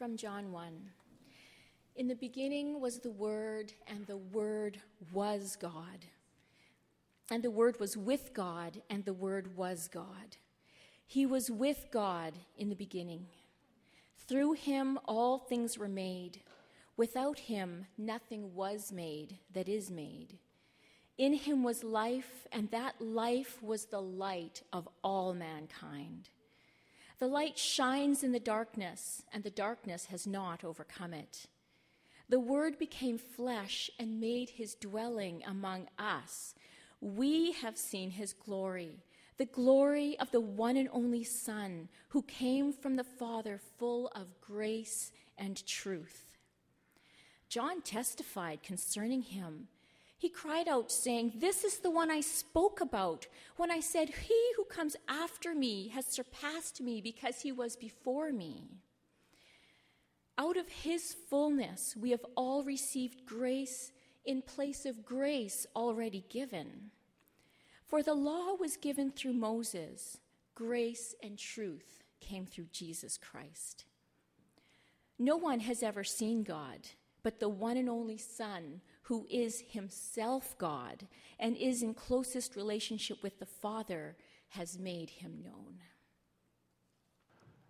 from John 1. In the beginning was the Word, and the Word was God. And the Word was with God, and the Word was God. He was with God in the beginning. Through him all things were made. Without him nothing was made that is made. In him was life, and that life was the light of all mankind. The light shines in the darkness, and the darkness has not overcome it. The Word became flesh and made his dwelling among us. We have seen his glory, the glory of the one and only Son, who came from the Father full of grace and truth. John testified concerning him he cried out, saying, This is the one I spoke about when I said, He who comes after me has surpassed me because he was before me. Out of his fullness, we have all received grace in place of grace already given. For the law was given through Moses, grace and truth came through Jesus Christ. No one has ever seen God but the one and only Son, who is himself God and is in closest relationship with the Father, has made him known.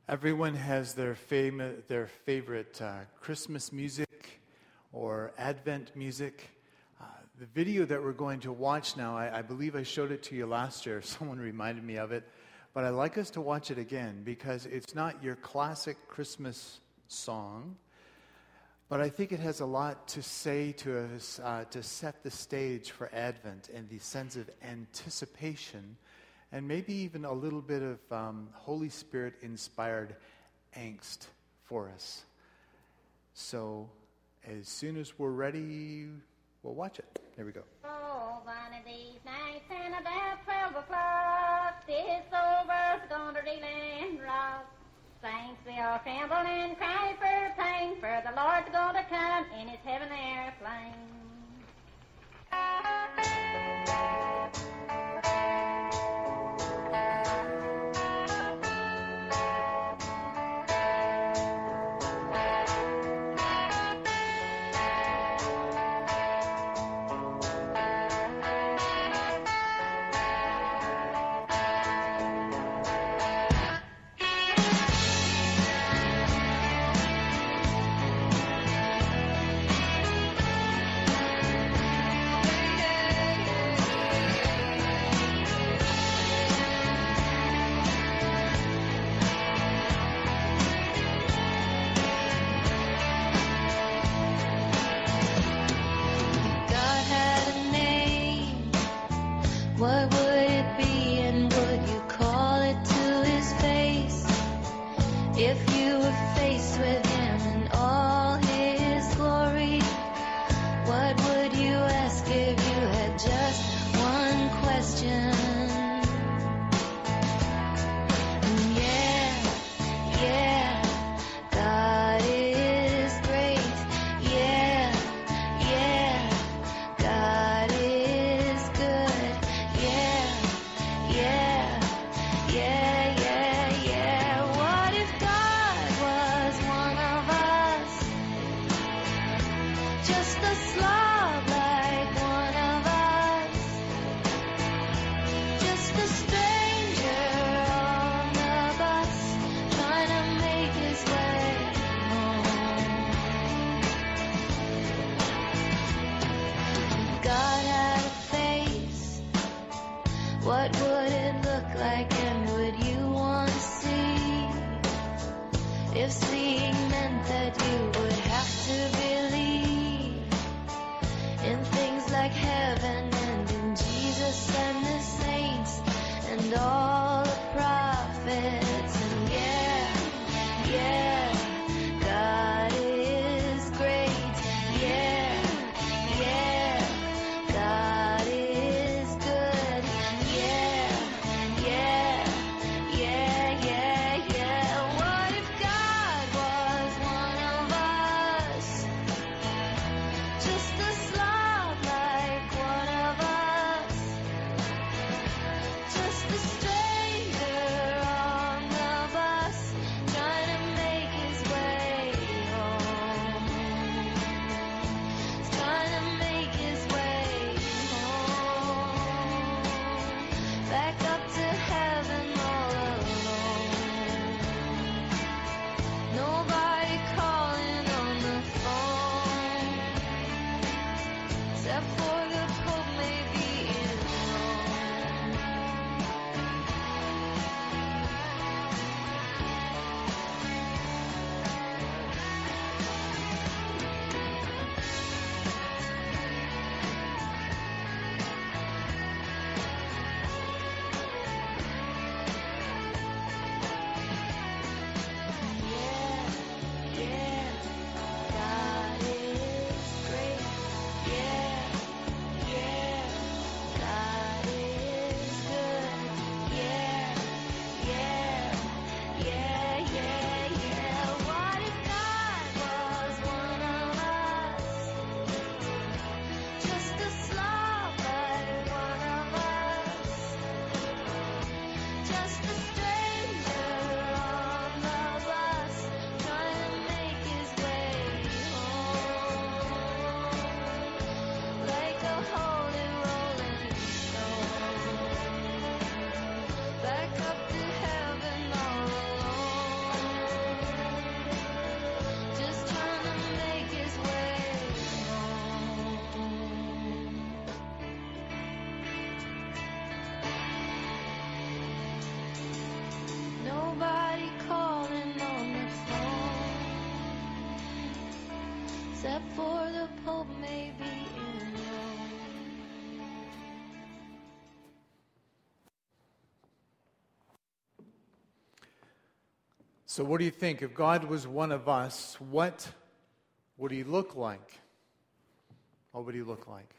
Everyone has their, fam- their favorite uh, Christmas music or Advent music. Uh, the video that we're going to watch now, I, I believe I showed it to you last year. Someone reminded me of it. But I'd like us to watch it again because it's not your classic Christmas song. But I think it has a lot to say to us uh, to set the stage for Advent and the sense of anticipation, and maybe even a little bit of um, Holy Spirit inspired angst for us. So, as soon as we're ready, we'll watch it. Here we go. Oh, one of these nights and about 12 o'clock, this old world's gonna rock. Saints, we all tremble and cry for pain, for the Lord's going to come in his heavenly airplane. So, what do you think? If God was one of us, what would he look like? What would he look like?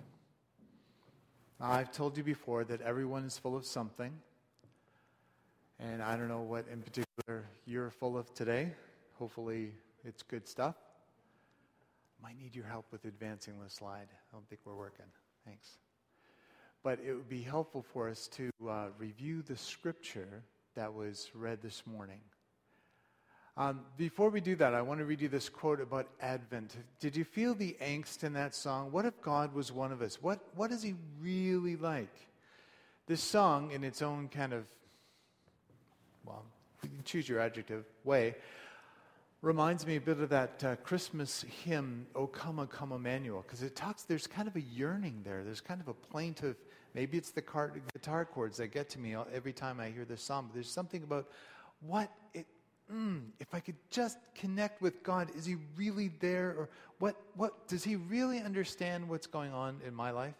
Now, I've told you before that everyone is full of something. And I don't know what in particular you're full of today. Hopefully, it's good stuff. Might need your help with advancing the slide. I don't think we're working. Thanks. But it would be helpful for us to uh, review the scripture that was read this morning. Um, before we do that, I want to read you this quote about Advent. Did you feel the angst in that song? What if God was one of us? What, what is He really like? This song, in its own kind of, well, you can choose your adjective way, reminds me a bit of that uh, Christmas hymn, O Come, O Come, Emmanuel, because it talks, there's kind of a yearning there. There's kind of a plaintive, maybe it's the guitar chords that get to me every time I hear this song, but there's something about what it mm, if I could just connect with God, is He really there? Or what, what, does He really understand what's going on in my life?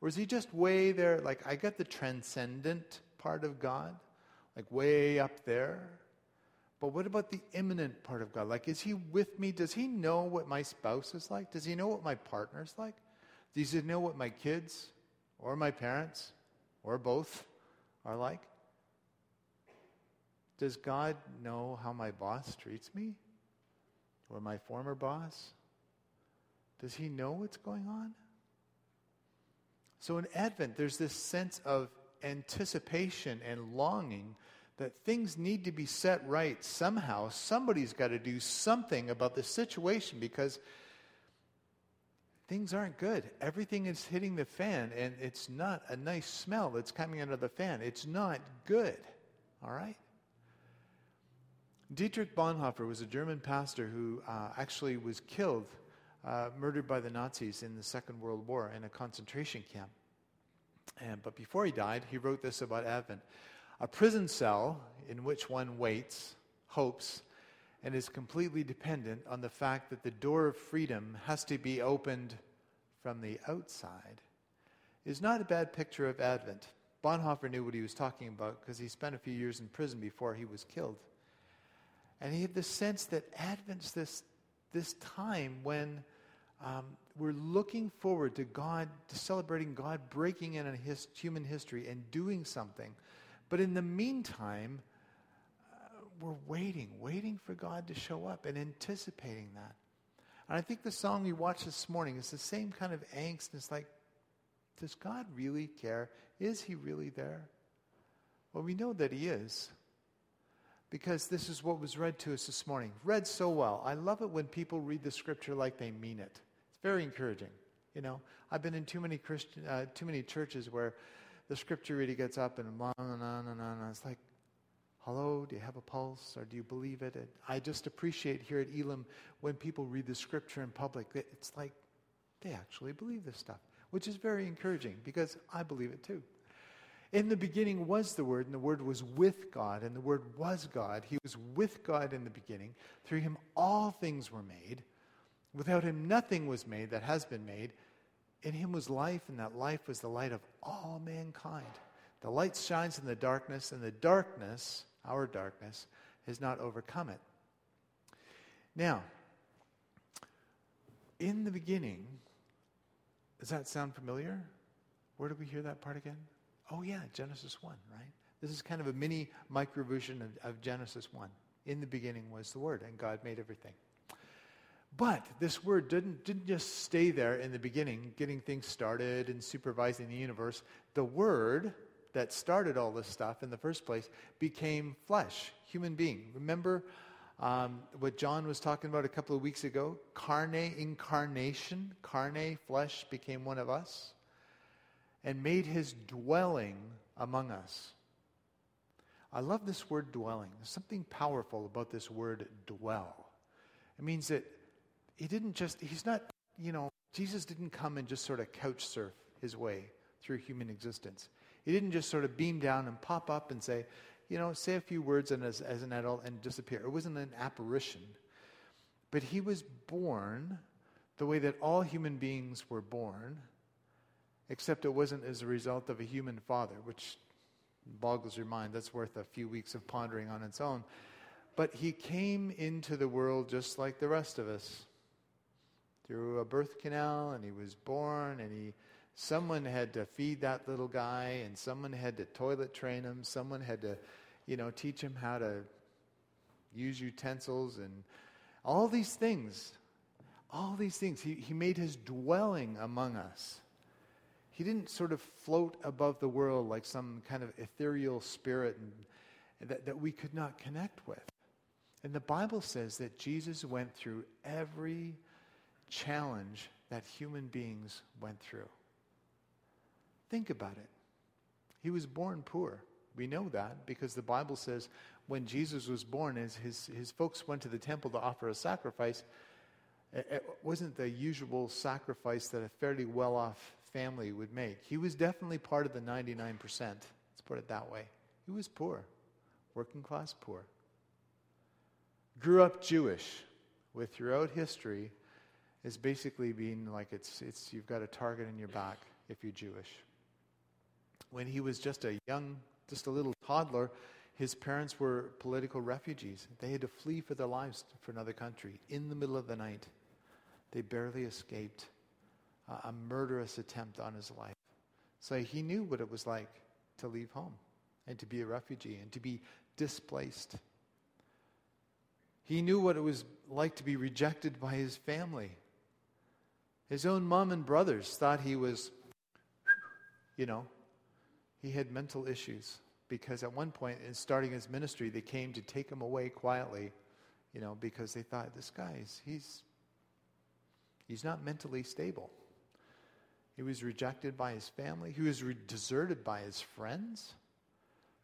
Or is He just way there? Like, I get the transcendent part of God, like way up there. But what about the immanent part of God? Like, is He with me? Does He know what my spouse is like? Does He know what my partner's like? Does He know what my kids or my parents or both are like? Does God know how my boss treats me? Or my former boss? Does he know what's going on? So in Advent, there's this sense of anticipation and longing that things need to be set right somehow. Somebody's got to do something about the situation because things aren't good. Everything is hitting the fan, and it's not a nice smell that's coming out of the fan. It's not good. All right? Dietrich Bonhoeffer was a German pastor who uh, actually was killed, uh, murdered by the Nazis in the Second World War in a concentration camp. And, but before he died, he wrote this about Advent a prison cell in which one waits, hopes, and is completely dependent on the fact that the door of freedom has to be opened from the outside is not a bad picture of Advent. Bonhoeffer knew what he was talking about because he spent a few years in prison before he was killed. And he had the sense that Advent's this, this time when um, we're looking forward to God, to celebrating God breaking in on his, human history and doing something. But in the meantime, uh, we're waiting, waiting for God to show up and anticipating that. And I think the song we watched this morning is the same kind of angst. It's like, does God really care? Is he really there? Well, we know that he is because this is what was read to us this morning. Read so well. I love it when people read the scripture like they mean it. It's very encouraging. You know, I've been in too many Christian, uh, too many churches where the scripture really gets up and it's like, hello, do you have a pulse or do you believe it? And I just appreciate here at Elim when people read the scripture in public, it's like they actually believe this stuff, which is very encouraging because I believe it too. In the beginning was the Word, and the Word was with God, and the Word was God. He was with God in the beginning. Through him, all things were made. Without him, nothing was made that has been made. In him was life, and that life was the light of all mankind. The light shines in the darkness, and the darkness, our darkness, has not overcome it. Now, in the beginning, does that sound familiar? Where did we hear that part again? Oh, yeah, Genesis 1, right? This is kind of a mini micro version of, of Genesis 1. In the beginning was the Word, and God made everything. But this word didn't, didn't just stay there in the beginning, getting things started and supervising the universe. The word that started all this stuff in the first place became flesh, human being. Remember um, what John was talking about a couple of weeks ago? Carne, incarnation. Carne, flesh, became one of us and made his dwelling among us. I love this word dwelling. There's something powerful about this word dwell. It means that he didn't just, he's not, you know, Jesus didn't come and just sort of couch surf his way through human existence. He didn't just sort of beam down and pop up and say, you know, say a few words and as, as an adult and disappear. It wasn't an apparition. But he was born the way that all human beings were born, except it wasn't as a result of a human father, which boggles your mind. That's worth a few weeks of pondering on its own. But he came into the world just like the rest of us through a birth canal, and he was born, and he someone had to feed that little guy, and someone had to toilet train him, someone had to, you know, teach him how to use utensils and all these things. All these things. He, he made his dwelling among us. He didn't sort of float above the world like some kind of ethereal spirit and, that, that we could not connect with. And the Bible says that Jesus went through every challenge that human beings went through. Think about it. He was born poor. We know that because the Bible says when Jesus was born, as his, his folks went to the temple to offer a sacrifice, it wasn't the usual sacrifice that a fairly well off family would make. He was definitely part of the 99%. Let's put it that way. He was poor, working class poor. Grew up Jewish, with throughout history is basically being like it's, it's you've got a target in your back if you're Jewish. When he was just a young, just a little toddler, his parents were political refugees. They had to flee for their lives for another country in the middle of the night. They barely escaped a murderous attempt on his life. So he knew what it was like to leave home and to be a refugee and to be displaced. He knew what it was like to be rejected by his family. His own mom and brothers thought he was, you know, he had mental issues because at one point in starting his ministry, they came to take him away quietly, you know, because they thought this guy is, he's, he's not mentally stable. He was rejected by his family. He was re- deserted by his friends.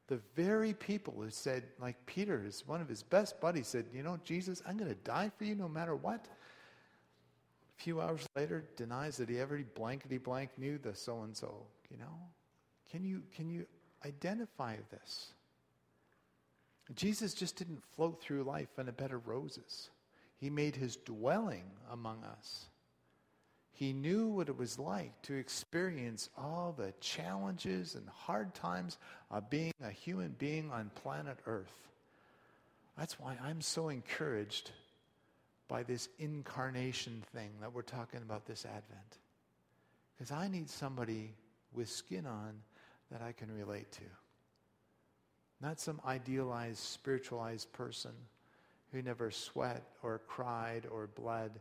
The very people who said, like Peter, is one of his best buddies, said, You know, Jesus, I'm going to die for you no matter what. A few hours later, denies that he ever blankety blank knew the so and so. You know, can you can you identify this? Jesus just didn't float through life on a bed of roses. He made his dwelling among us. He knew what it was like to experience all the challenges and hard times of being a human being on planet Earth. That's why I'm so encouraged by this incarnation thing that we're talking about this Advent. Because I need somebody with skin on that I can relate to. Not some idealized, spiritualized person who never sweat or cried or bled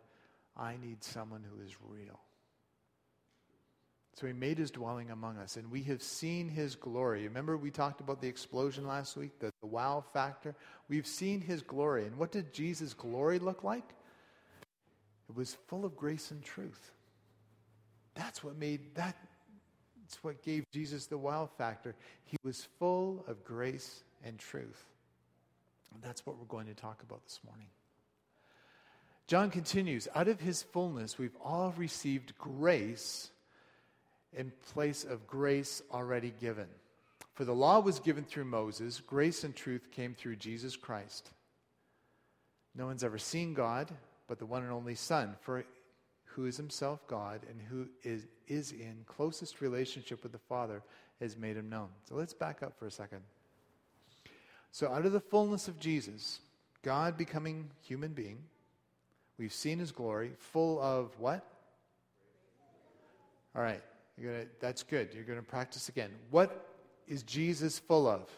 I need someone who is real. So he made his dwelling among us, and we have seen his glory. Remember, we talked about the explosion last week, the, the wow factor? We've seen his glory. And what did Jesus' glory look like? It was full of grace and truth. That's what made that. It's what gave Jesus the wow factor. He was full of grace and truth. And that's what we're going to talk about this morning. John continues, out of his fullness, we've all received grace in place of grace already given. For the law was given through Moses, grace and truth came through Jesus Christ. No one's ever seen God but the one and only Son, for who is himself God and who is, is in closest relationship with the Father has made him known. So let's back up for a second. So, out of the fullness of Jesus, God becoming human being, We've seen his glory, full of what? All right, you're gonna, that's good. You're going to practice again. What is Jesus full of?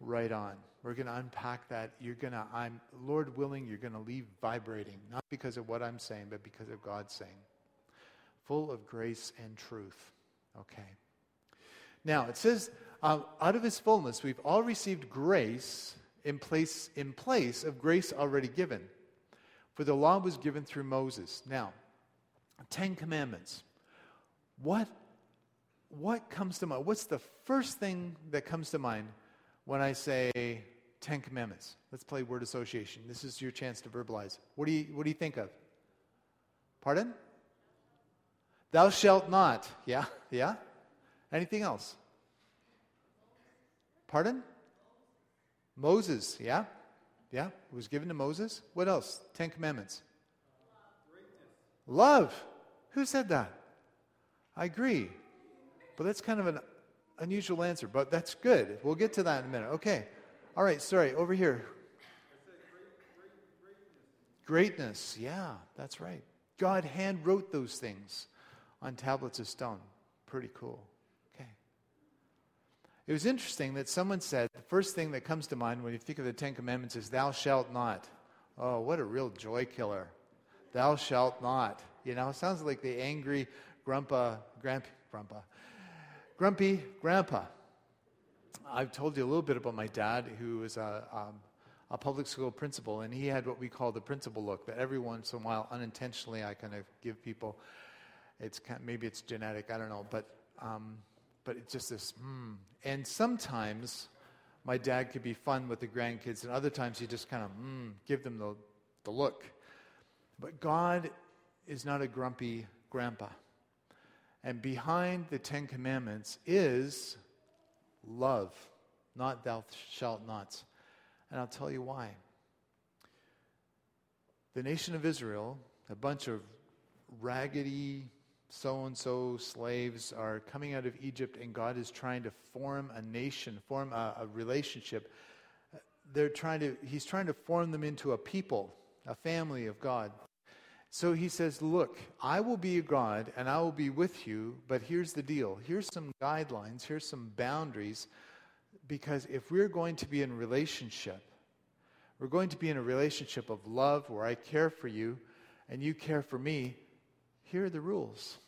Right on. We're going to unpack that. You're going to, I'm, Lord willing, you're going to leave vibrating, not because of what I'm saying, but because of God's saying. Full of grace and truth. Okay. Now, it says, uh, out of his fullness, we've all received grace in place, in place of grace already given. For the law was given through Moses. Now, Ten Commandments. What, what comes to mind? What's the first thing that comes to mind when I say Ten Commandments? Let's play word association. This is your chance to verbalize. What do you, what do you think of? Pardon? Thou shalt not. Yeah? Yeah? Anything else? Pardon? Moses. Yeah? Yeah, it was given to Moses. What else? Ten Commandments. Love. Who said that? I agree. But that's kind of an unusual answer, but that's good. We'll get to that in a minute. Okay. All right, sorry, over here. Greatness. Yeah, that's right. God hand wrote those things on tablets of stone. Pretty cool. It was interesting that someone said the first thing that comes to mind when you think of the Ten Commandments is, Thou shalt not. Oh, what a real joy killer. Thou shalt not. You know, it sounds like the angry grandpa, grandpa, grandpa, grumpy grandpa. I've told you a little bit about my dad, who was a, um, a public school principal, and he had what we call the principal look. That every once in a while, unintentionally, I kind of give people. It's kind of, maybe it's genetic, I don't know, but um, but it's just this. Mm. And sometimes my dad could be fun with the grandkids, and other times he just kind of mm, give them the the look. But God is not a grumpy grandpa. And behind the Ten Commandments is love, not thou shalt nots. And I'll tell you why. The nation of Israel, a bunch of raggedy, so and so slaves are coming out of Egypt, and God is trying to form a nation, form a, a relationship. They're trying to, he's trying to form them into a people, a family of God. So he says, Look, I will be a God and I will be with you, but here's the deal. Here's some guidelines, here's some boundaries, because if we're going to be in relationship, we're going to be in a relationship of love where I care for you and you care for me. Here are the rules.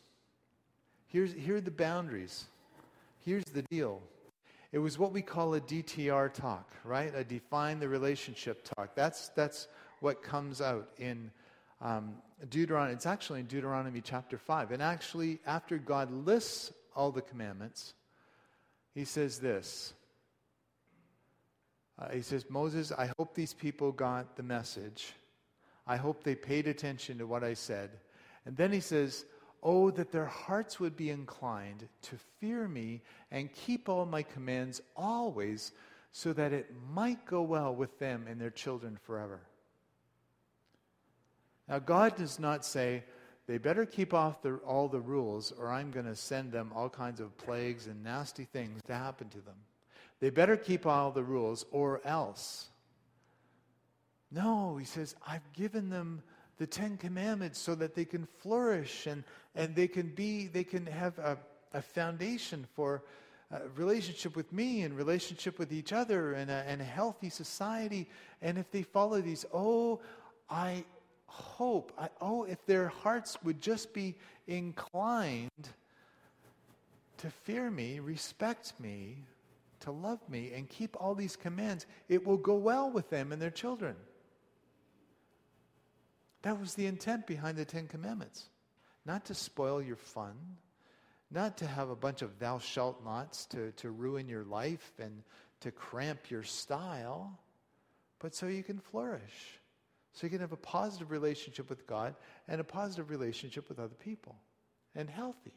Here's, here are the boundaries. Here's the deal. It was what we call a DTR talk, right? A define the relationship talk. That's, that's what comes out in um, Deuteronomy. It's actually in Deuteronomy chapter 5. And actually, after God lists all the commandments, he says this. Uh, he says, Moses, I hope these people got the message. I hope they paid attention to what I said. And then he says, Oh, that their hearts would be inclined to fear me and keep all my commands always, so that it might go well with them and their children forever. Now, God does not say, they better keep off the, all the rules, or I'm going to send them all kinds of plagues and nasty things to happen to them. They better keep all the rules, or else. No, he says, I've given them the Ten Commandments so that they can flourish and, and they can be, they can have a, a foundation for a relationship with me and relationship with each other and a, and a healthy society. And if they follow these, oh, I hope. I, oh, if their hearts would just be inclined to fear me, respect me, to love me, and keep all these commands, it will go well with them and their children. That was the intent behind the Ten Commandments. Not to spoil your fun, not to have a bunch of thou shalt nots to, to ruin your life and to cramp your style, but so you can flourish. So you can have a positive relationship with God and a positive relationship with other people and healthy.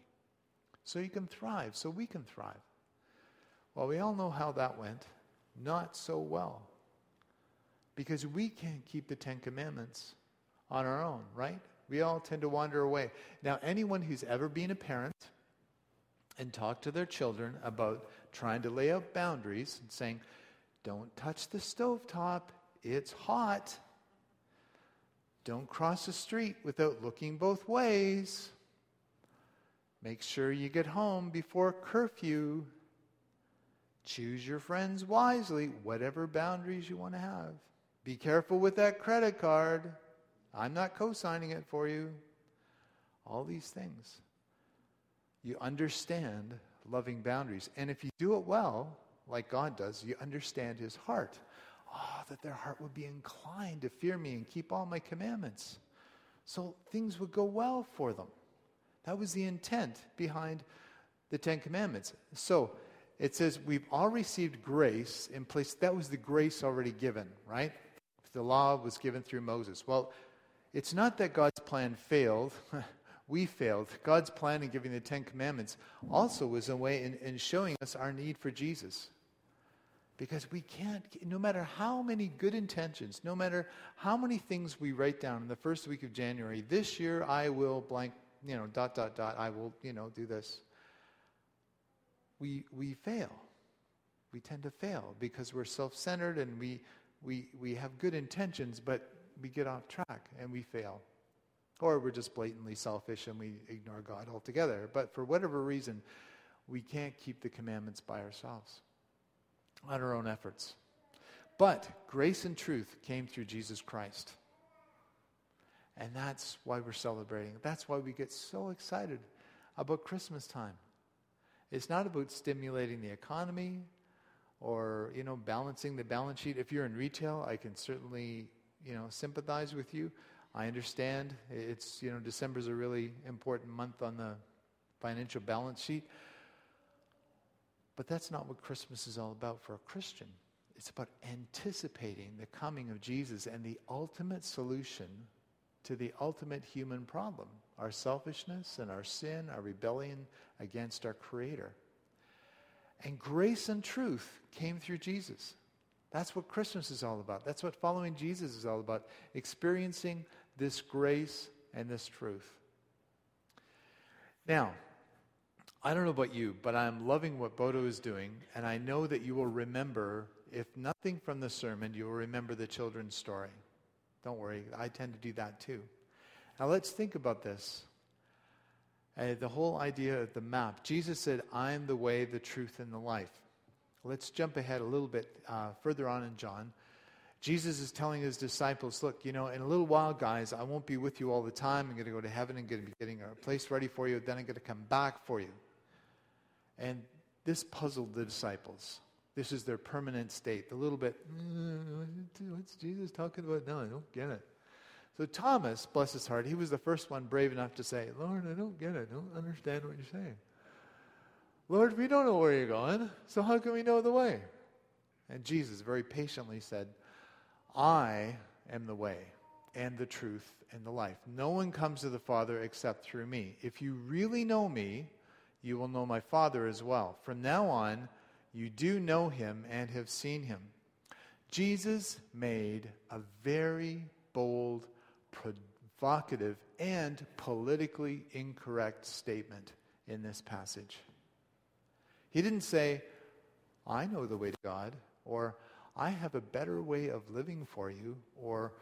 So you can thrive, so we can thrive. Well, we all know how that went. Not so well. Because we can't keep the Ten Commandments on our own, right? We all tend to wander away. Now, anyone who's ever been a parent and talked to their children about trying to lay out boundaries and saying, don't touch the stove top, it's hot. Don't cross the street without looking both ways. Make sure you get home before curfew. Choose your friends wisely, whatever boundaries you want to have. Be careful with that credit card. I'm not co signing it for you. All these things. You understand loving boundaries. And if you do it well, like God does, you understand his heart oh, that their heart would be inclined to fear me and keep all my commandments. So things would go well for them. That was the intent behind the Ten Commandments. So it says we've all received grace in place. That was the grace already given, right? The law was given through Moses. Well, it's not that God's plan failed. we failed. God's plan in giving the Ten Commandments also was a way in, in showing us our need for Jesus. Because we can't, no matter how many good intentions, no matter how many things we write down in the first week of January, this year I will blank, you know, dot, dot, dot, I will, you know, do this. We, we fail. We tend to fail because we're self centered and we, we, we have good intentions, but we get off track and we fail. Or we're just blatantly selfish and we ignore God altogether. But for whatever reason, we can't keep the commandments by ourselves on our own efforts. But grace and truth came through Jesus Christ. And that's why we're celebrating. That's why we get so excited about Christmas time. It's not about stimulating the economy or, you know, balancing the balance sheet. If you're in retail, I can certainly, you know, sympathize with you. I understand it's, you know, December's a really important month on the financial balance sheet. But that's not what Christmas is all about for a Christian. It's about anticipating the coming of Jesus and the ultimate solution to the ultimate human problem our selfishness and our sin, our rebellion against our Creator. And grace and truth came through Jesus. That's what Christmas is all about. That's what following Jesus is all about. Experiencing this grace and this truth. Now, I don't know about you, but I'm loving what Bodo is doing, and I know that you will remember, if nothing from the sermon, you will remember the children's story. Don't worry, I tend to do that too. Now let's think about this. Uh, the whole idea of the map. Jesus said, I am the way, the truth, and the life. Let's jump ahead a little bit uh, further on in John. Jesus is telling his disciples, Look, you know, in a little while, guys, I won't be with you all the time. I'm going to go to heaven and to be getting a place ready for you. Then I'm going to come back for you. And this puzzled the disciples. This is their permanent state. A little bit, mm, what's Jesus talking about now? I don't get it. So Thomas, bless his heart, he was the first one brave enough to say, Lord, I don't get it. I don't understand what you're saying. Lord, we don't know where you're going, so how can we know the way? And Jesus very patiently said, I am the way and the truth and the life. No one comes to the Father except through me. If you really know me, you will know my Father as well. From now on, you do know him and have seen him. Jesus made a very bold, provocative, and politically incorrect statement in this passage. He didn't say, I know the way to God, or I have a better way of living for you, or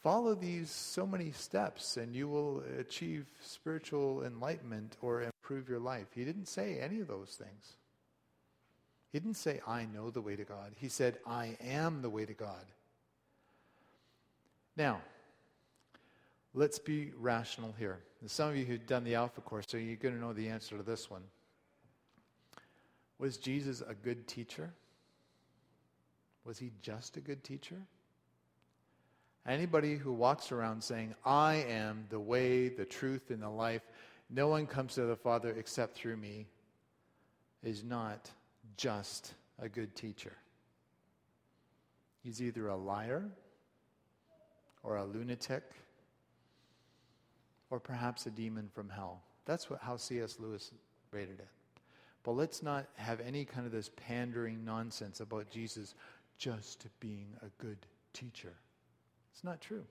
follow these so many steps and you will achieve spiritual enlightenment or improve your life. He didn't say any of those things. He didn't say, I know the way to God. He said, I am the way to God. Now, let's be rational here. some of you who've done the Alpha course, so you're going to know the answer to this one. Was Jesus a good teacher? Was he just a good teacher? Anybody who walks around saying, I am the way, the truth, and the life, no one comes to the Father except through me, is not just a good teacher. He's either a liar or a lunatic or perhaps a demon from hell. That's what, how C.S. Lewis rated it. But let's not have any kind of this pandering nonsense about Jesus just being a good teacher. It's not true.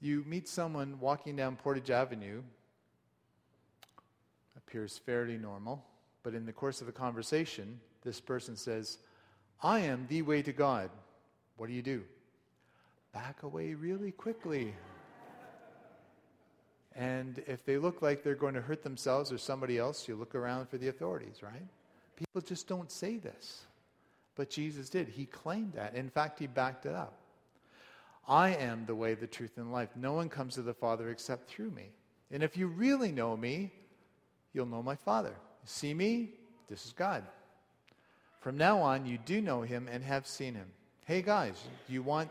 You meet someone walking down Portage Avenue, appears fairly normal, but in the course of a conversation, this person says, I am the way to God. What do you do? Back away really quickly. And if they look like they're going to hurt themselves or somebody else, you look around for the authorities, right? People just don't say this. But Jesus did. He claimed that. In fact, he backed it up. I am the way, the truth, and life. No one comes to the Father except through me. And if you really know me, you'll know my Father. See me? This is God. From now on, you do know him and have seen him. Hey guys, do you want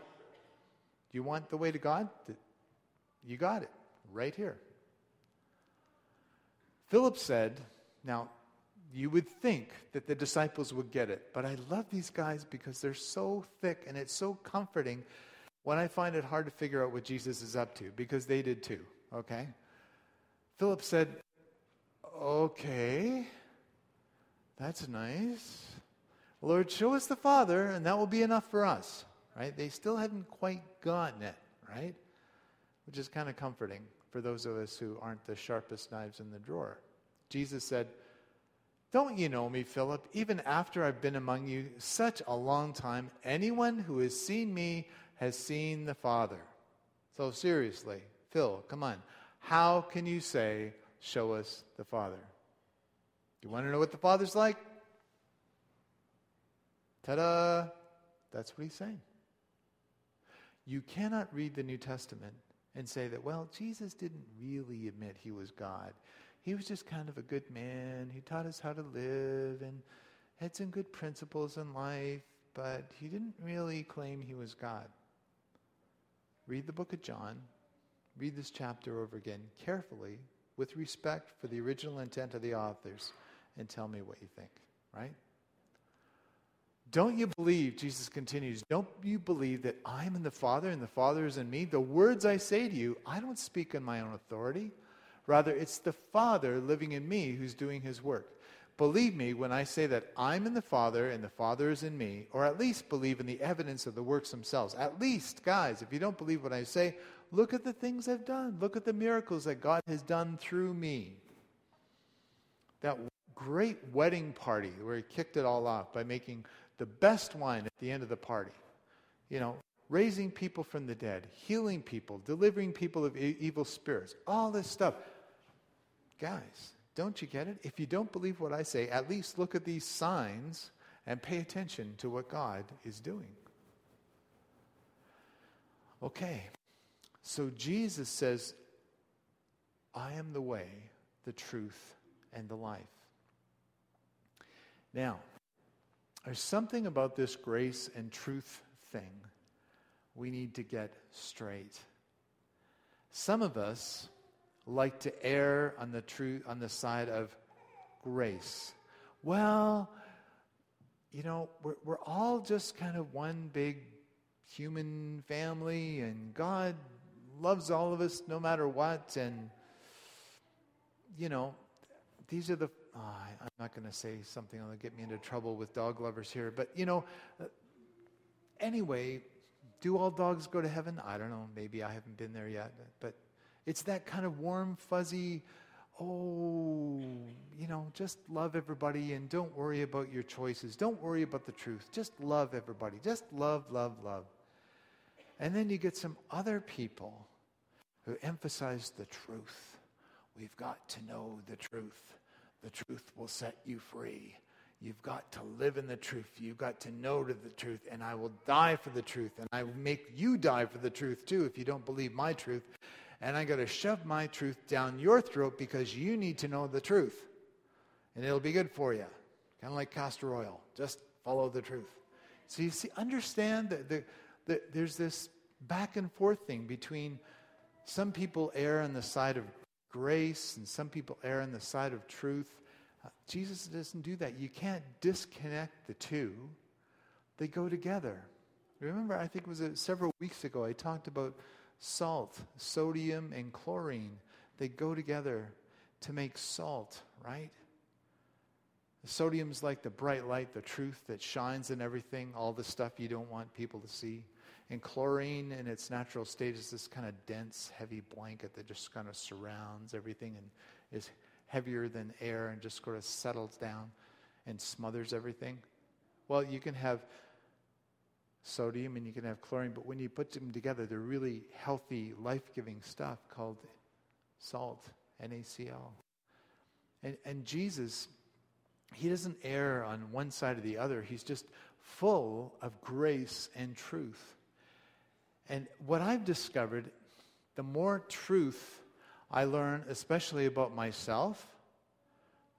you want the way to God? You got it. Right here. Philip said, now you would think that the disciples would get it. But I love these guys because they're so thick and it's so comforting when I find it hard to figure out what Jesus is up to because they did too, okay? Philip said, Okay, that's nice. Lord, show us the Father, and that will be enough for us, right? They still hadn't quite gotten it, right? Which is kind of comforting for those of us who aren't the sharpest knives in the drawer. Jesus said, Don't you know me, Philip? Even after I've been among you such a long time, anyone who has seen me has seen the Father. So, seriously, Phil, come on. How can you say, Show us the Father? You want to know what the Father's like? Ta da! That's what he's saying. You cannot read the New Testament and say that, well, Jesus didn't really admit he was God. He was just kind of a good man. He taught us how to live and had some good principles in life, but he didn't really claim he was God. Read the book of John. Read this chapter over again carefully with respect for the original intent of the authors and tell me what you think, right? Don't you believe, Jesus continues, don't you believe that I'm in the Father and the Father is in me? The words I say to you, I don't speak in my own authority. Rather, it's the Father living in me who's doing his work. Believe me when I say that I'm in the Father and the Father is in me, or at least believe in the evidence of the works themselves. At least, guys, if you don't believe what I say, look at the things I've done. Look at the miracles that God has done through me. That great wedding party where he kicked it all off by making the best wine at the end of the party. You know, raising people from the dead, healing people, delivering people of e- evil spirits, all this stuff. Guys, don't you get it? If you don't believe what I say, at least look at these signs and pay attention to what God is doing. Okay, so Jesus says, I am the way, the truth, and the life. Now, there's something about this grace and truth thing we need to get straight. Some of us like to err on the truth on the side of grace. Well, you know, we're, we're all just kind of one big human family, and God loves all of us no matter what. And, you know, these are the oh, I, am not going to say something that'll get me into trouble with dog lovers here, but you know, uh, anyway, do all dogs go to heaven? I don't know. Maybe I haven't been there yet, but it's that kind of warm, fuzzy, oh, you know, just love everybody and don't worry about your choices. Don't worry about the truth. Just love everybody. Just love, love, love. And then you get some other people who emphasize the truth. We've got to know the truth. The truth will set you free. You've got to live in the truth. You've got to know the truth. And I will die for the truth. And I will make you die for the truth too if you don't believe my truth. And I got to shove my truth down your throat because you need to know the truth. And it'll be good for you. Kind of like castor oil. Just follow the truth. So you see, understand that the, the, there's this back and forth thing between some people err on the side of grace, and some people err on the side of truth. Uh, Jesus doesn't do that. You can't disconnect the two, they go together. Remember, I think it was a, several weeks ago, I talked about salt, sodium, and chlorine. They go together to make salt, right? The sodium's like the bright light, the truth that shines in everything, all the stuff you don't want people to see. And chlorine in its natural state is this kind of dense, heavy blanket that just kind of surrounds everything and is heavier than air and just sort of settles down and smothers everything. Well, you can have sodium and you can have chlorine, but when you put them together, they're really healthy, life giving stuff called salt, NaCl. And, and Jesus, he doesn't err on one side or the other, he's just full of grace and truth. And what I've discovered, the more truth I learn, especially about myself,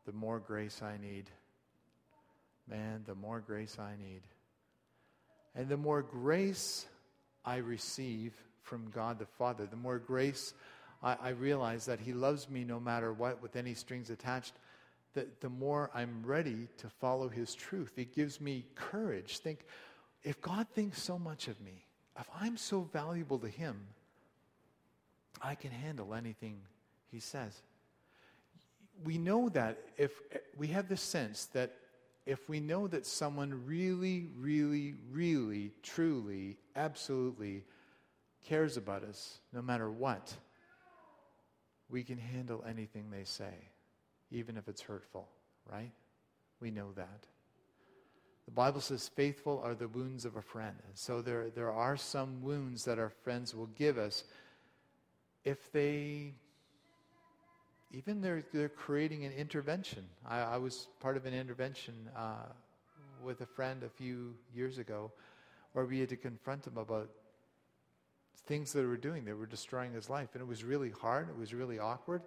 the more grace I need. Man, the more grace I need. And the more grace I receive from God the Father, the more grace I, I realize that He loves me no matter what, with any strings attached, the, the more I'm ready to follow His truth. It gives me courage. Think, if God thinks so much of me, if I'm so valuable to him, I can handle anything he says. We know that if we have the sense that if we know that someone really, really, really, truly, absolutely cares about us, no matter what, we can handle anything they say, even if it's hurtful, right? We know that. The Bible says, faithful are the wounds of a friend. So there, there are some wounds that our friends will give us if they even they're, they're creating an intervention. I, I was part of an intervention uh, with a friend a few years ago where we had to confront him about things that were doing. that were destroying his life. And it was really hard. It was really awkward.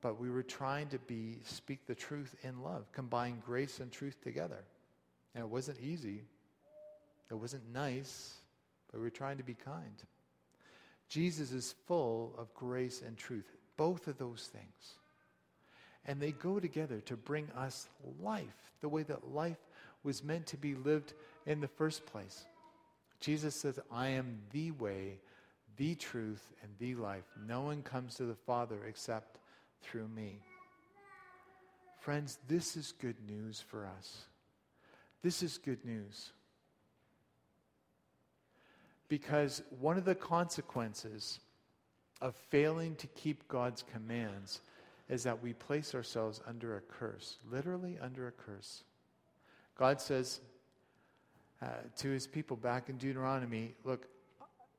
But we were trying to be, speak the truth in love, combine grace and truth together. And it wasn't easy. It wasn't nice, but we were trying to be kind. Jesus is full of grace and truth. Both of those things. And they go together to bring us life, the way that life was meant to be lived in the first place. Jesus says, I am the way, the truth, and the life. No one comes to the Father except through me. Friends, this is good news for us. This is good news. Because one of the consequences of failing to keep God's commands is that we place ourselves under a curse, literally under a curse. God says uh, to his people back in Deuteronomy, look,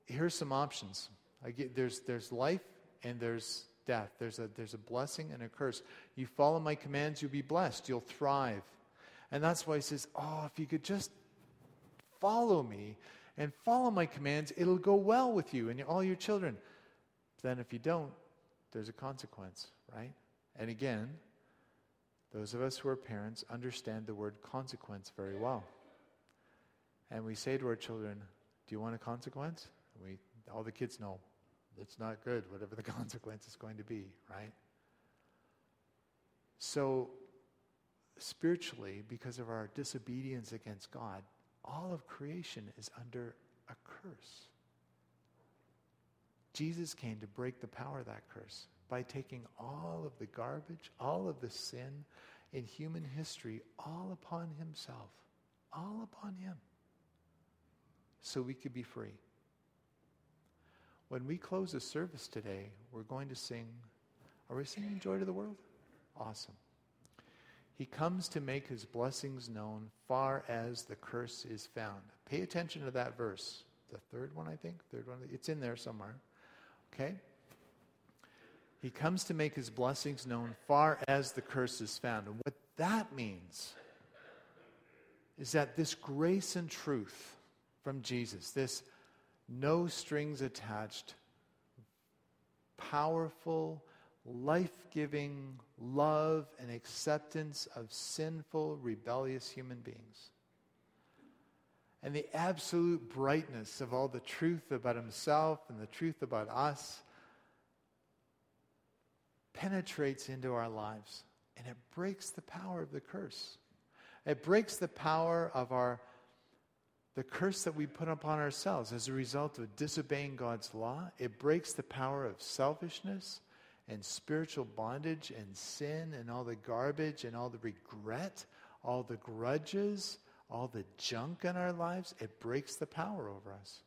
here's some options. Get, there's, there's life and there's death. There's a, there's a blessing and a curse. You follow my commands, you'll be blessed. You'll thrive. And that's why he says, oh, if you could just follow me and follow my commands, it'll go well with you and all your children then if you don't, there's a consequence, right? And again, those of us who are parents understand the word consequence very well. And we say to our children, Do you want a consequence? And we, all the kids know it's not good, whatever the consequence is going to be, right? So, spiritually, because of our disobedience against God, all of creation is under a curse. Jesus came to break the power of that curse by taking all of the garbage, all of the sin in human history, all upon himself, all upon him, so we could be free. When we close the service today, we're going to sing. Are we singing Joy to the World? Awesome. He comes to make his blessings known far as the curse is found. Pay attention to that verse. The third one, I think. Third one. It's in there somewhere. Okay? He comes to make his blessings known far as the curse is found. And what that means is that this grace and truth from Jesus, this no strings attached, powerful, life giving love and acceptance of sinful, rebellious human beings, and the absolute brightness of all the truth about himself and the truth about us penetrates into our lives and it breaks the power of the curse. It breaks the power of our the curse that we put upon ourselves as a result of disobeying God's law. It breaks the power of selfishness and spiritual bondage and sin and all the garbage and all the regret, all the grudges, all the junk in our lives, it breaks the power over us.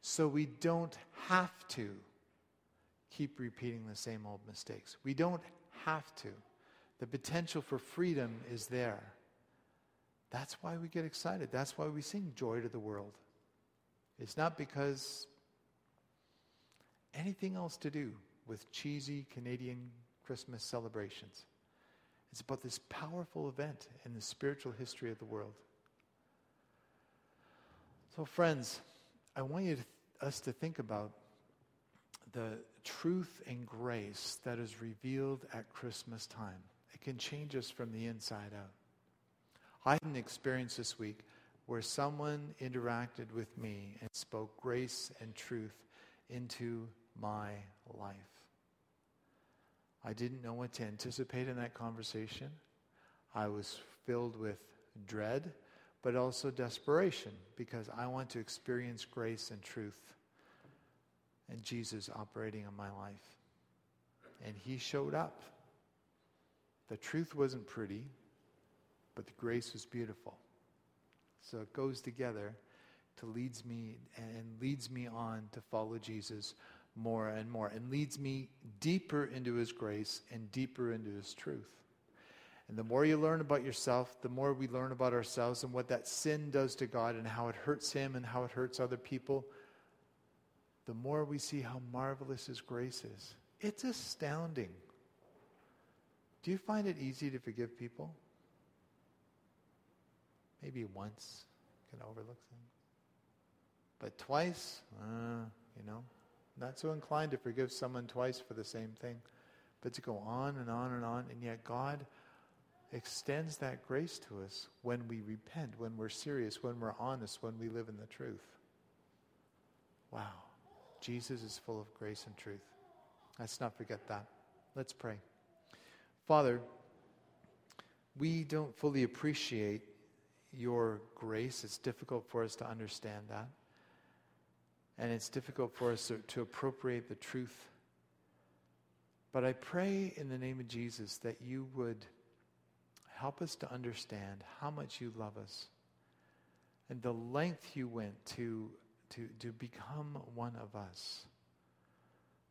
So we don't have to keep repeating the same old mistakes. We don't have to. The potential for freedom is there. That's why we get excited. That's why we sing Joy to the World. It's not because anything else to do with cheesy Canadian Christmas celebrations. It's about this powerful event in the spiritual history of the world. So, friends, I want you to, us to think about the truth and grace that is revealed at Christmas time. It can change us from the inside out. I had an experience this week where someone interacted with me and spoke grace and truth into my life. I didn't know what to anticipate in that conversation. I was filled with dread but also desperation because I want to experience grace and truth and Jesus operating in my life. And he showed up. The truth wasn't pretty, but the grace was beautiful. So it goes together to leads me and leads me on to follow Jesus more and more and leads me deeper into his grace and deeper into his truth. And the more you learn about yourself, the more we learn about ourselves and what that sin does to God and how it hurts him and how it hurts other people, the more we see how marvelous his grace is. It's astounding. Do you find it easy to forgive people? Maybe once can overlook them. But twice, uh, you know, not so inclined to forgive someone twice for the same thing. But to go on and on and on, and yet God extends that grace to us when we repent, when we're serious, when we're honest, when we live in the truth. Wow. Jesus is full of grace and truth. Let's not forget that. Let's pray. Father, we don't fully appreciate your grace. It's difficult for us to understand that. And it's difficult for us to, to appropriate the truth. But I pray in the name of Jesus that you would help us to understand how much you love us and the length you went to, to, to become one of us.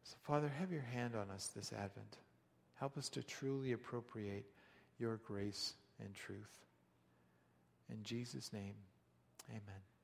So, Father, have your hand on us this Advent. Help us to truly appropriate your grace and truth. In Jesus' name, amen.